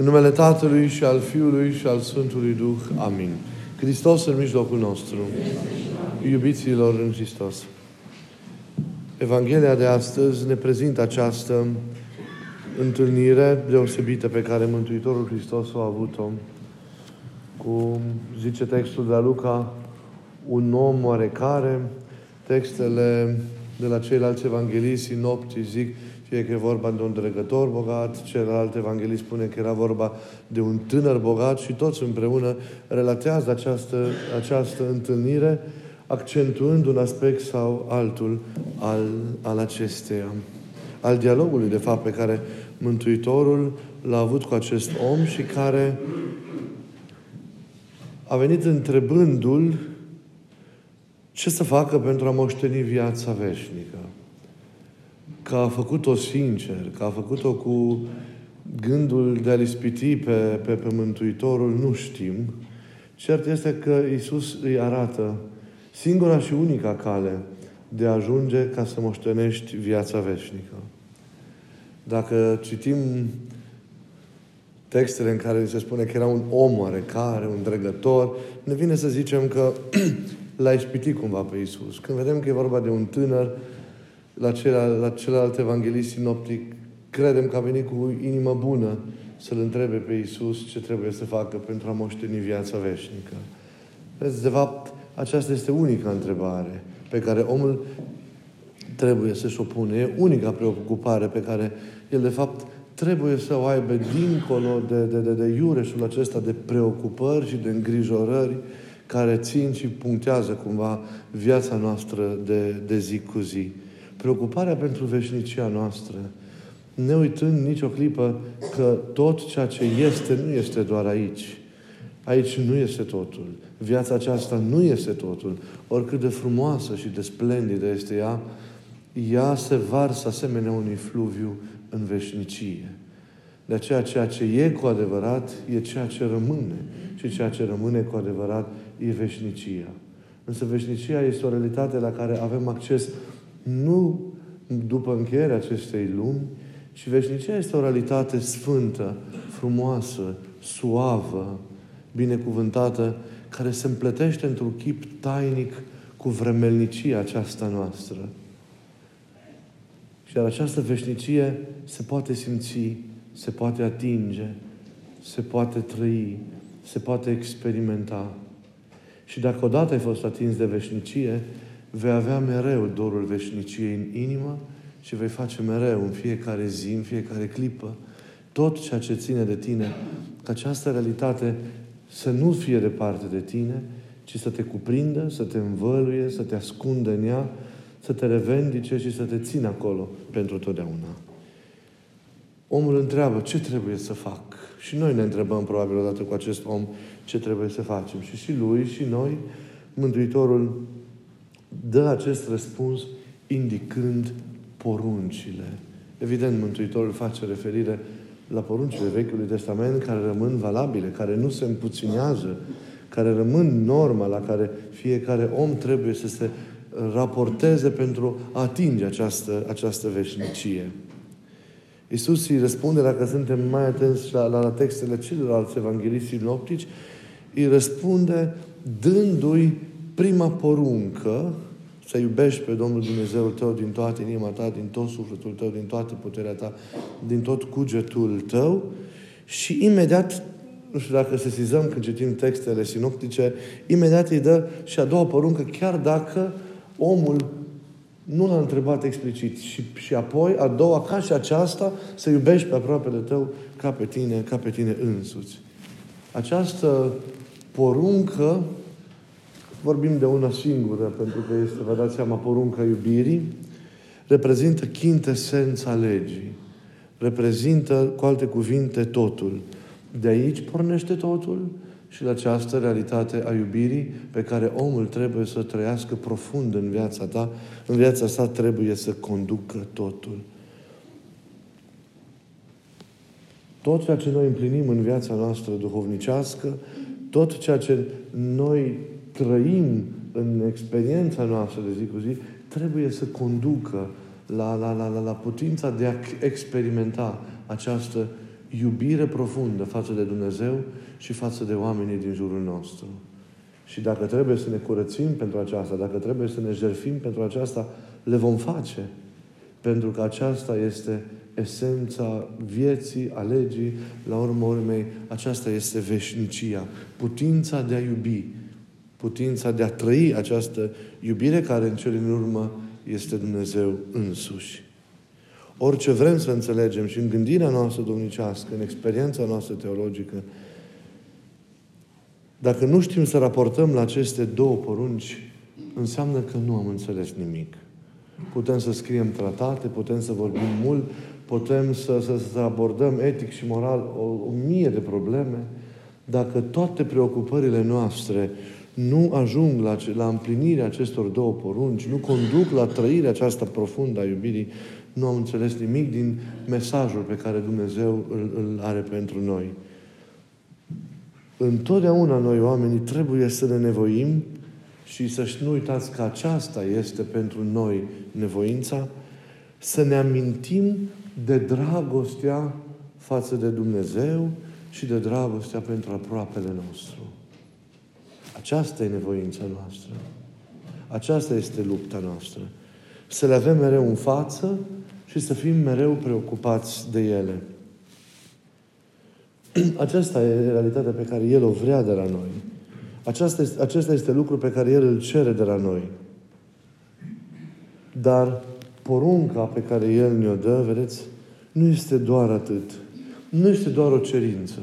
În numele Tatălui și al Fiului și al Sfântului Duh. Amin. Hristos în mijlocul nostru. Iubiților în Hristos. Evanghelia de astăzi ne prezintă această întâlnire deosebită pe care Mântuitorul Hristos a avut-o cu, zice textul de la Luca, un om oarecare, textele de la ceilalți evangeliști sinoptici zic fie că e vorba de un dregător bogat, celălalt evanghelist spune că era vorba de un tânăr bogat și toți împreună relatează această, această întâlnire accentuând un aspect sau altul al, al acesteia. Al dialogului, de fapt, pe care Mântuitorul l-a avut cu acest om și care a venit întrebându-l ce să facă pentru a moșteni viața veșnică că a făcut-o sincer, că a făcut-o cu gândul de a-L ispiti pe, pe, pe Mântuitorul, nu știm. Cert este că Isus îi arată singura și unica cale de a ajunge ca să moștenești viața veșnică. Dacă citim textele în care se spune că era un om oarecare, un dregător, ne vine să zicem că l-a ispitit cumva pe Isus. Când vedem că e vorba de un tânăr la, celălalt, la celălalt evanghelist sinoptic, credem că a venit cu inimă bună să-L întrebe pe Iisus ce trebuie să facă pentru a moșteni viața veșnică. Vezi, de fapt, aceasta este unica întrebare pe care omul trebuie să-și o pune. E unica preocupare pe care el, de fapt, trebuie să o aibă dincolo de, de, de, de iureșul acesta de preocupări și de îngrijorări care țin și punctează cumva viața noastră de, de zi cu zi preocuparea pentru veșnicia noastră, ne uitând nicio clipă că tot ceea ce este nu este doar aici. Aici nu este totul. Viața aceasta nu este totul. Oricât de frumoasă și de splendidă este ea, ea se varsă asemenea unui fluviu în veșnicie. De aceea, ceea ce e cu adevărat, e ceea ce rămâne. Și ceea ce rămâne cu adevărat, e veșnicia. Însă veșnicia este o realitate la care avem acces nu după încheierea acestei lumi, ci veșnicia este o realitate sfântă, frumoasă, suavă, binecuvântată, care se împletește într-un chip tainic cu vremelnicia aceasta noastră. Și această veșnicie se poate simți, se poate atinge, se poate trăi, se poate experimenta. Și dacă odată ai fost atins de veșnicie, vei avea mereu dorul veșniciei în inimă și vei face mereu, în fiecare zi, în fiecare clipă, tot ceea ce ține de tine, ca această realitate să nu fie departe de tine, ci să te cuprindă, să te învăluie, să te ascundă în ea, să te revendice și să te țină acolo pentru totdeauna. Omul întreabă ce trebuie să fac. Și noi ne întrebăm probabil odată cu acest om ce trebuie să facem. Și și lui și noi, Mântuitorul dă acest răspuns indicând poruncile. Evident, Mântuitorul face referire la poruncile Vechiului Testament care rămân valabile, care nu se împuținează, care rămân norma la care fiecare om trebuie să se raporteze pentru a atinge această, această veșnicie. Iisus îi răspunde, dacă suntem mai atenți la, la, la textele celorlalți evangeliști sinoptici, îi răspunde dându-i prima poruncă, să iubești pe Domnul Dumnezeul tău din toată inima ta, din tot sufletul tău, din toată puterea ta, din tot cugetul tău și imediat, nu știu dacă se sizăm când citim textele sinoptice, imediat îi dă și a doua poruncă, chiar dacă omul nu l-a întrebat explicit. Și, și apoi, a doua, ca și aceasta, să iubești pe aproapele tău ca pe tine, ca pe tine însuți. Această poruncă vorbim de una singură, pentru că este, vă dați seama, porunca iubirii, reprezintă chintesența legii. Reprezintă, cu alte cuvinte, totul. De aici pornește totul și la această realitate a iubirii pe care omul trebuie să trăiască profund în viața ta, în viața sa trebuie să conducă totul. Tot ceea ce noi împlinim în viața noastră duhovnicească, tot ceea ce noi trăim în experiența noastră de zi cu zi, trebuie să conducă la, la, la, la, la putința de a experimenta această iubire profundă față de Dumnezeu și față de oamenii din jurul nostru. Și dacă trebuie să ne curățim pentru aceasta, dacă trebuie să ne jerfim pentru aceasta, le vom face. Pentru că aceasta este esența vieții, a legii, la urmă urmei, aceasta este veșnicia. Putința de a iubi, putința de a trăi această iubire care în cele din urmă este Dumnezeu însuși. Orice vrem să înțelegem și în gândirea noastră domnicească, în experiența noastră teologică, dacă nu știm să raportăm la aceste două porunci, înseamnă că nu am înțeles nimic. Putem să scriem tratate, putem să vorbim mult, putem să, să, să abordăm etic și moral o, o mie de probleme, dacă toate preocupările noastre nu ajung la, la împlinirea acestor două porunci, nu conduc la trăirea aceasta profundă a iubirii, nu am înțeles nimic din mesajul pe care Dumnezeu îl, îl are pentru noi. Întotdeauna noi, oamenii, trebuie să ne nevoim și să nu uitați că aceasta este pentru noi nevoința, să ne amintim de dragostea față de Dumnezeu și de dragostea pentru aproapele nostru. Aceasta e nevoința noastră. Aceasta este lupta noastră. Să le avem mereu în față și să fim mereu preocupați de ele. Aceasta e realitatea pe care El o vrea de la noi. Aceasta este, acesta este lucru pe care El îl cere de la noi. Dar porunca pe care El ne-o dă, vedeți, nu este doar atât. Nu este doar o cerință.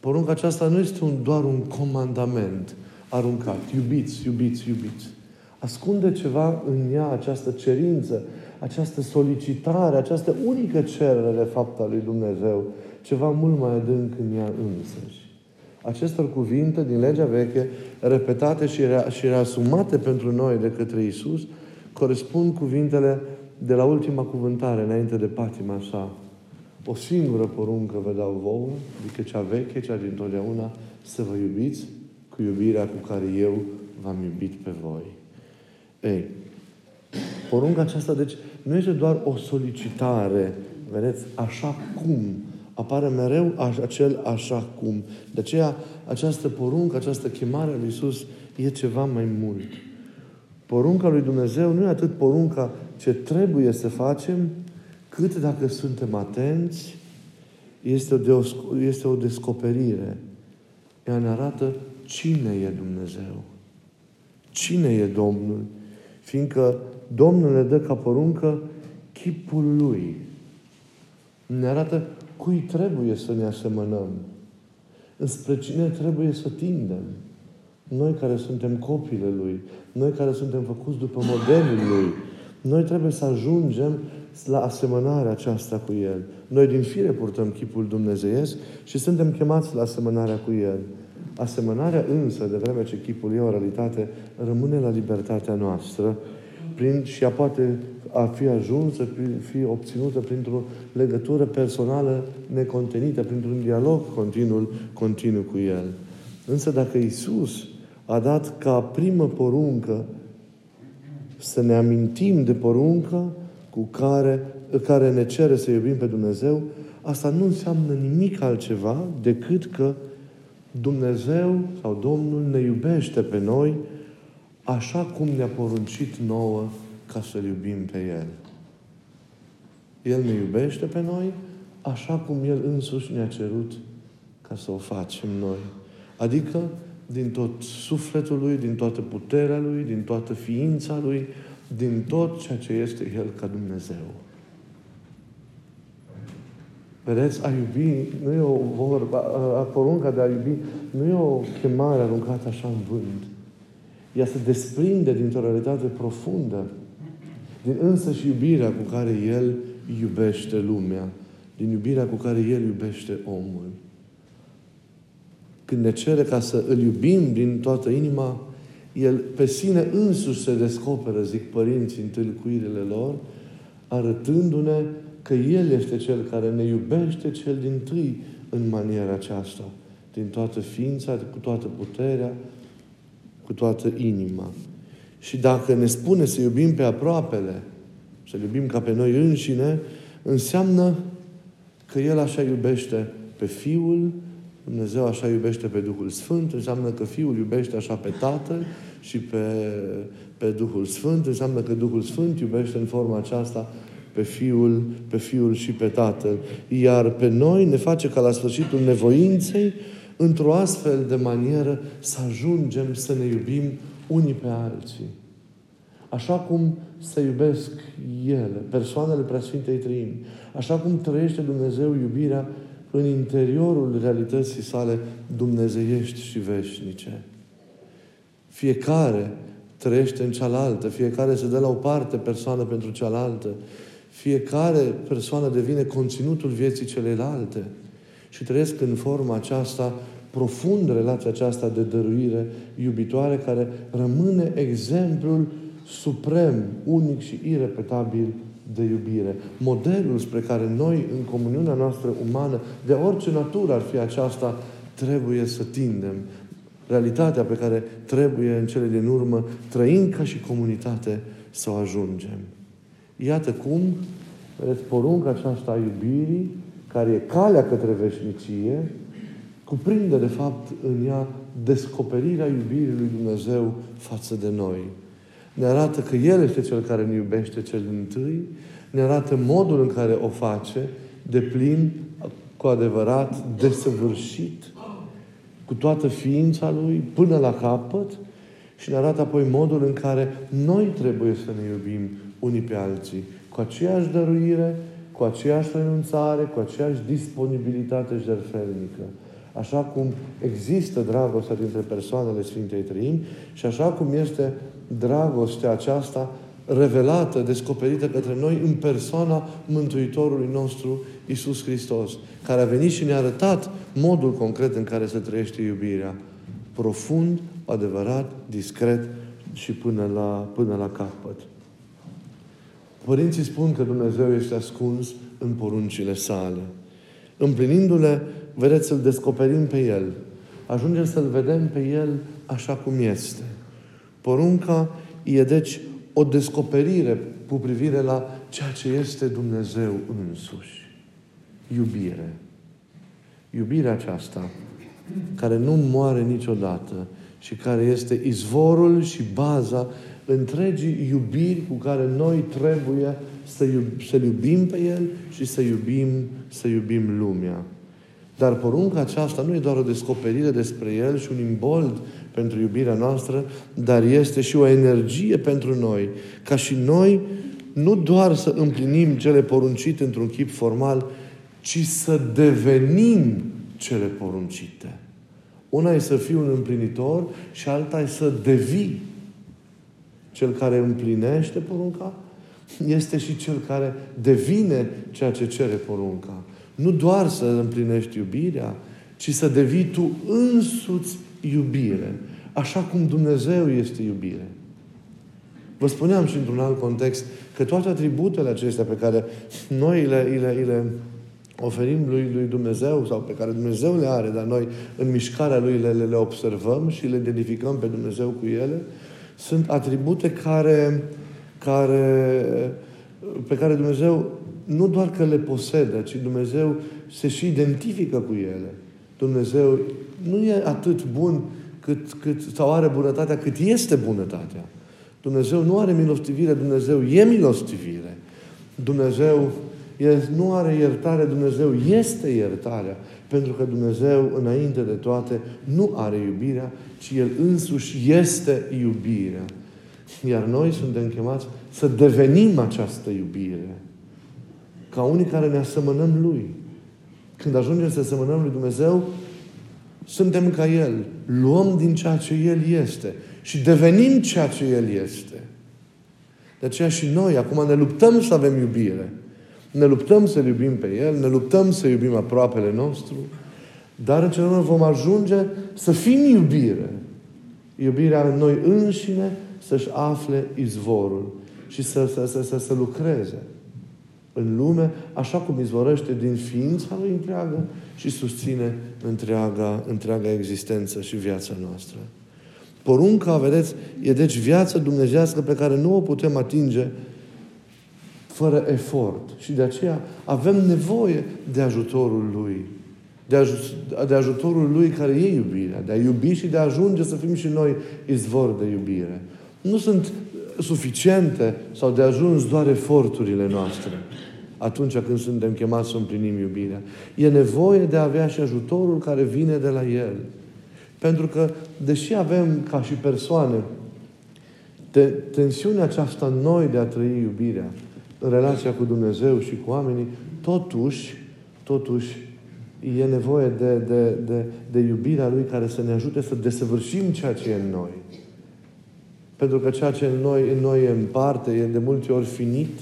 Porunca aceasta nu este un, doar un comandament aruncat. Iubiți, iubiți, iubiți. Ascunde ceva în ea această cerință, această solicitare, această unică cerere de fapt a lui Dumnezeu, ceva mult mai adânc în ea însăși. Acestor cuvinte din legea veche, repetate și, rea- și reasumate pentru noi de către Isus, corespund cuvintele de la ultima cuvântare, înainte de patima sa. O singură poruncă vă dau vouă, adică cea veche, cea din totdeauna, să vă iubiți cu iubirea cu care eu v-am iubit pe voi. Ei, porunca aceasta, deci, nu este doar o solicitare, vedeți, așa cum. Apare mereu acel așa cum. De aceea, această poruncă, această chemare a lui Iisus e ceva mai mult. Porunca lui Dumnezeu nu e atât porunca ce trebuie să facem, cât dacă suntem atenți, este o, este o descoperire. Ea ne arată cine e Dumnezeu. Cine e Domnul? Fiindcă Domnul ne dă ca poruncă chipul Lui. Ne arată cui trebuie să ne asemănăm. Înspre cine trebuie să tindem. Noi care suntem copile Lui, noi care suntem făcuți după modelul Lui, noi trebuie să ajungem la asemănarea aceasta cu El. Noi din fire purtăm chipul dumnezeiesc și suntem chemați la asemănarea cu El. Asemănarea însă, de vreme ce chipul e o realitate, rămâne la libertatea noastră prin, și ea poate a fi ajunsă, fi obținută printr-o legătură personală necontenită, printr-un dialog continuu, continuu cu El. Însă dacă Isus a dat ca primă poruncă să ne amintim de poruncă cu care, care ne cere să iubim pe Dumnezeu, asta nu înseamnă nimic altceva decât că Dumnezeu sau Domnul ne iubește pe noi așa cum ne-a poruncit nouă ca să-L iubim pe El. El ne iubește pe noi așa cum El însuși ne-a cerut ca să o facem noi. Adică din tot sufletul Lui, din toată puterea Lui, din toată ființa Lui, din tot ceea ce este El ca Dumnezeu. Vedeți, a iubi nu e o vorba, a porunca de a iubi nu e o chemare aruncată așa în vânt. Ea se desprinde dintr-o realitate profundă, din însă și iubirea cu care El iubește lumea, din iubirea cu care El iubește omul. Când ne cere ca să îl iubim din toată inima, El pe sine însuși se descoperă, zic părinții în tâlcuirile lor, arătându-ne că El este Cel care ne iubește cel din tâi în maniera aceasta, din toată ființa, cu toată puterea, cu toată inima. Și dacă ne spune să iubim pe aproapele, să iubim ca pe noi înșine, înseamnă că El așa iubește pe Fiul, Dumnezeu așa iubește pe Duhul Sfânt, înseamnă că Fiul iubește așa pe Tatăl și pe, pe Duhul Sfânt, înseamnă că Duhul Sfânt iubește în forma aceasta pe Fiul, pe Fiul și pe Tatăl. Iar pe noi ne face ca la sfârșitul nevoinței, într-o astfel de manieră, să ajungem să ne iubim unii pe alții. Așa cum se iubesc ele, persoanele Preasfintei Trăimi, așa cum trăiește Dumnezeu iubirea în interiorul realității sale dumnezeiești și veșnice. Fiecare trăiește în cealaltă, fiecare se dă la o parte persoană pentru cealaltă, fiecare persoană devine conținutul vieții celelalte și trăiesc în forma aceasta profundă relația aceasta de dăruire iubitoare care rămâne exemplul suprem, unic și irepetabil de iubire. Modelul spre care noi, în comuniunea noastră umană, de orice natură ar fi aceasta, trebuie să tindem. Realitatea pe care trebuie în cele din urmă, trăind ca și comunitate, să o ajungem. Iată cum, vedeți, porunca aceasta a iubirii, care e calea către veșnicie, cuprinde, de fapt, în ea descoperirea iubirii lui Dumnezeu față de noi. Ne arată că El este Cel care ne iubește cel din tâi, ne arată modul în care o face, de plin, cu adevărat, desăvârșit, cu toată ființa Lui, până la capăt, și ne arată apoi modul în care noi trebuie să ne iubim unii pe alții, cu aceeași dăruire, cu aceeași renunțare, cu aceeași disponibilitate jertfelnică. Așa cum există dragostea dintre persoanele Sfintei Trăimi și așa cum este dragostea aceasta revelată, descoperită către noi în persoana Mântuitorului nostru, Isus Hristos, care a venit și ne-a arătat modul concret în care se trăiește iubirea. Profund, adevărat, discret și până la, până la capăt. Părinții spun că Dumnezeu este ascuns în poruncile sale. Împlinindu-le, vedeți, să-L descoperim pe El. Ajungem să-L vedem pe El așa cum este. Porunca e deci o descoperire cu privire la ceea ce este Dumnezeu însuși. Iubire. Iubirea aceasta, care nu moare niciodată și care este izvorul și baza întregii iubiri cu care noi trebuie să, iub- să iubim pe El și să iubim, să iubim lumea. Dar porunca aceasta nu e doar o descoperire despre El și un imbold pentru iubirea noastră, dar este și o energie pentru noi, ca și noi nu doar să împlinim cele poruncite într-un chip formal, ci să devenim cele poruncite. Una e să fii un împlinitor și alta e să devii. Cel care împlinește porunca este și cel care devine ceea ce cere porunca. Nu doar să împlinești iubirea, ci să devii tu însuți iubire. Așa cum Dumnezeu este iubire. Vă spuneam și într-un alt context că toate atributele acestea pe care noi le, le, le oferim lui, lui Dumnezeu sau pe care Dumnezeu le are, dar noi în mișcarea Lui le, le, le observăm și le identificăm pe Dumnezeu cu ele, sunt atribute care, care, pe care Dumnezeu nu doar că le posedă, ci Dumnezeu se și identifică cu ele. Dumnezeu nu e atât bun cât, cât, sau are bunătatea cât este bunătatea. Dumnezeu nu are milostivire, Dumnezeu e milostivire. Dumnezeu e, nu are iertare, Dumnezeu este iertarea. Pentru că Dumnezeu, înainte de toate, nu are iubirea, ci El însuși este iubirea. Iar noi suntem chemați să devenim această iubire. Ca unii care ne asemănăm Lui. Când ajungem să asemănăm Lui Dumnezeu, suntem ca El. Luăm din ceea ce El este și devenim ceea ce El este. De aceea și noi acum ne luptăm să avem iubire. Ne luptăm să iubim pe El, ne luptăm să iubim aproapele nostru, dar în cel vom ajunge să fim iubire. Iubirea în noi înșine să-și afle izvorul și să, să, să, să, să lucreze în lume, așa cum izvorăște din ființa lui întreagă și susține întreaga, întreaga existență și viața noastră. Porunca, vedeți, e deci viața dumnezească pe care nu o putem atinge fără efort. Și de aceea avem nevoie de ajutorul Lui. De, aj- de ajutorul Lui care e iubirea. De a iubi și de a ajunge să fim și noi izvor de iubire. Nu sunt suficiente sau de ajuns doar eforturile noastre atunci când suntem chemați să împlinim iubirea. E nevoie de a avea și ajutorul care vine de la El. Pentru că, deși avem ca și persoane de tensiunea aceasta în noi de a trăi iubirea, în relația cu Dumnezeu și cu oamenii, totuși, totuși, e nevoie de, de, de, de iubirea Lui care să ne ajute să desăvârșim ceea ce e în noi. Pentru că ceea ce în noi, în noi e în parte, e de multe ori finit,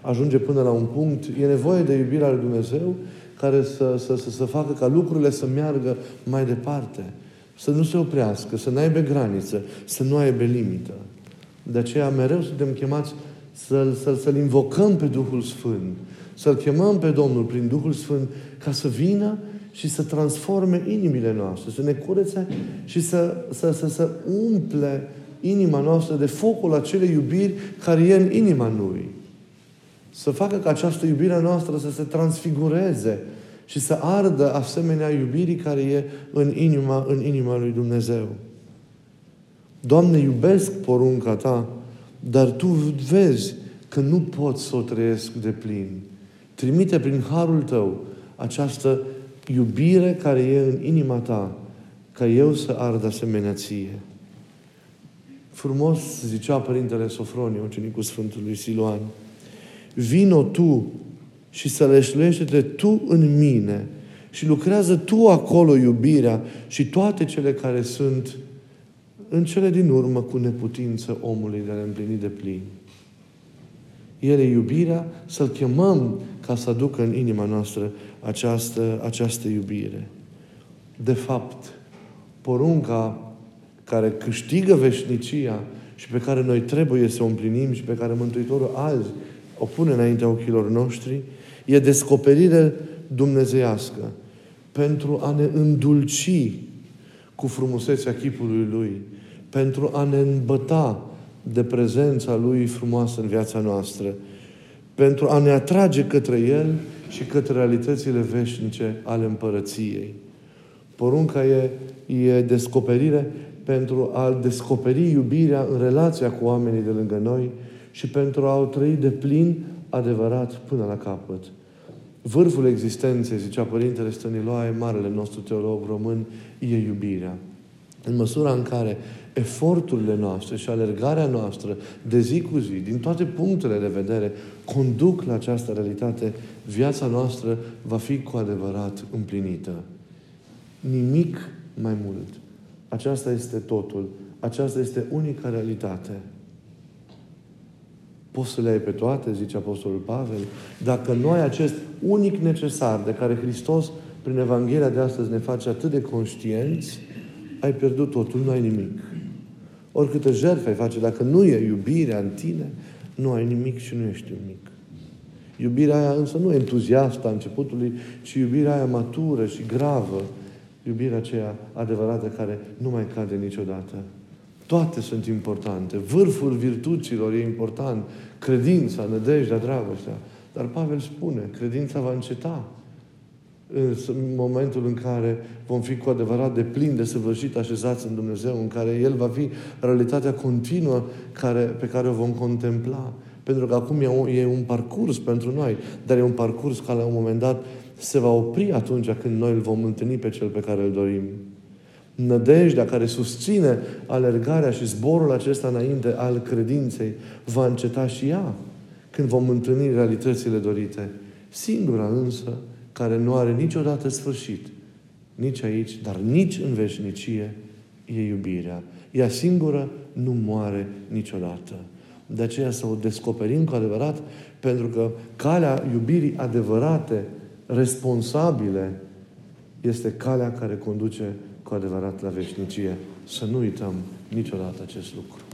ajunge până la un punct, e nevoie de iubirea lui Dumnezeu care să, să, să, să facă ca lucrurile să meargă mai departe. Să nu se oprească, să nu aibă graniță, să nu aibă limită. De aceea mereu suntem chemați să-L, să să invocăm pe Duhul Sfânt, să-L chemăm pe Domnul prin Duhul Sfânt ca să vină și să transforme inimile noastre, să ne curețe și să, să, să, să umple inima noastră de focul acelei iubiri care e în inima Lui. Să facă ca această iubire noastră să se transfigureze și să ardă asemenea iubirii care e în inima, în inima lui Dumnezeu. Doamne, iubesc porunca Ta, dar Tu vezi că nu pot să o trăiesc de plin. Trimite prin harul Tău această iubire care e în inima Ta, ca eu să ard asemenea Ție. Frumos zicea Părintele Sofronie, ucenicul Sfântului Siloan, vino Tu și să leșlește Tu în mine și lucrează Tu acolo iubirea și toate cele care sunt în cele din urmă cu neputință omului de a le împlini de plin. El e iubirea, să-L chemăm ca să aducă în inima noastră această, această iubire. De fapt, porunca care câștigă veșnicia și pe care noi trebuie să o împlinim și pe care Mântuitorul azi o pune înaintea ochilor noștri, e descoperire dumnezeiască pentru a ne îndulci cu frumusețea chipului Lui, pentru a ne îmbăta de prezența Lui frumoasă în viața noastră, pentru a ne atrage către El și către realitățile veșnice ale împărăției. Porunca e, e descoperire pentru a descoperi iubirea în relația cu oamenii de lângă noi și pentru a o trăi de plin adevărat până la capăt. Vârful existenței, zicea Părintele Stăniloae, marele nostru teolog român, e iubirea. În măsura în care eforturile noastre și alergarea noastră de zi cu zi, din toate punctele de vedere, conduc la această realitate, viața noastră va fi cu adevărat împlinită. Nimic mai mult. Aceasta este totul. Aceasta este unica realitate. Poți să le ai pe toate, zice Apostolul Pavel, dacă nu ai acest unic necesar de care Hristos, prin Evanghelia de astăzi, ne face atât de conștienți, ai pierdut totul, nu ai nimic. Oricâtă jertfă ai face, dacă nu e iubirea în tine, nu ai nimic și nu ești nimic. Iubirea aia însă nu entuziastă a începutului, ci iubirea aia matură și gravă, iubirea aceea adevărată care nu mai cade niciodată. Toate sunt importante. Vârful virtuților e important. Credința, nădejdea, dragostea. Dar Pavel spune, credința va înceta în momentul în care vom fi cu adevărat de plin, de săvârșit așezați în Dumnezeu, în care El va fi realitatea continuă care, pe care o vom contempla. Pentru că acum e un, e un parcurs pentru noi, dar e un parcurs care la un moment dat se va opri atunci când noi îl vom întâlni pe Cel pe care îl dorim. Nădejdea care susține alergarea și zborul acesta înainte al credinței va înceta și ea când vom întâlni realitățile dorite. Singura însă care nu are niciodată sfârșit, nici aici, dar nici în veșnicie, e iubirea. Ea singură nu moare niciodată. De aceea să o descoperim cu adevărat, pentru că calea iubirii adevărate, responsabile, este calea care conduce cu adevărat la veșnicie. Să nu uităm niciodată acest lucru.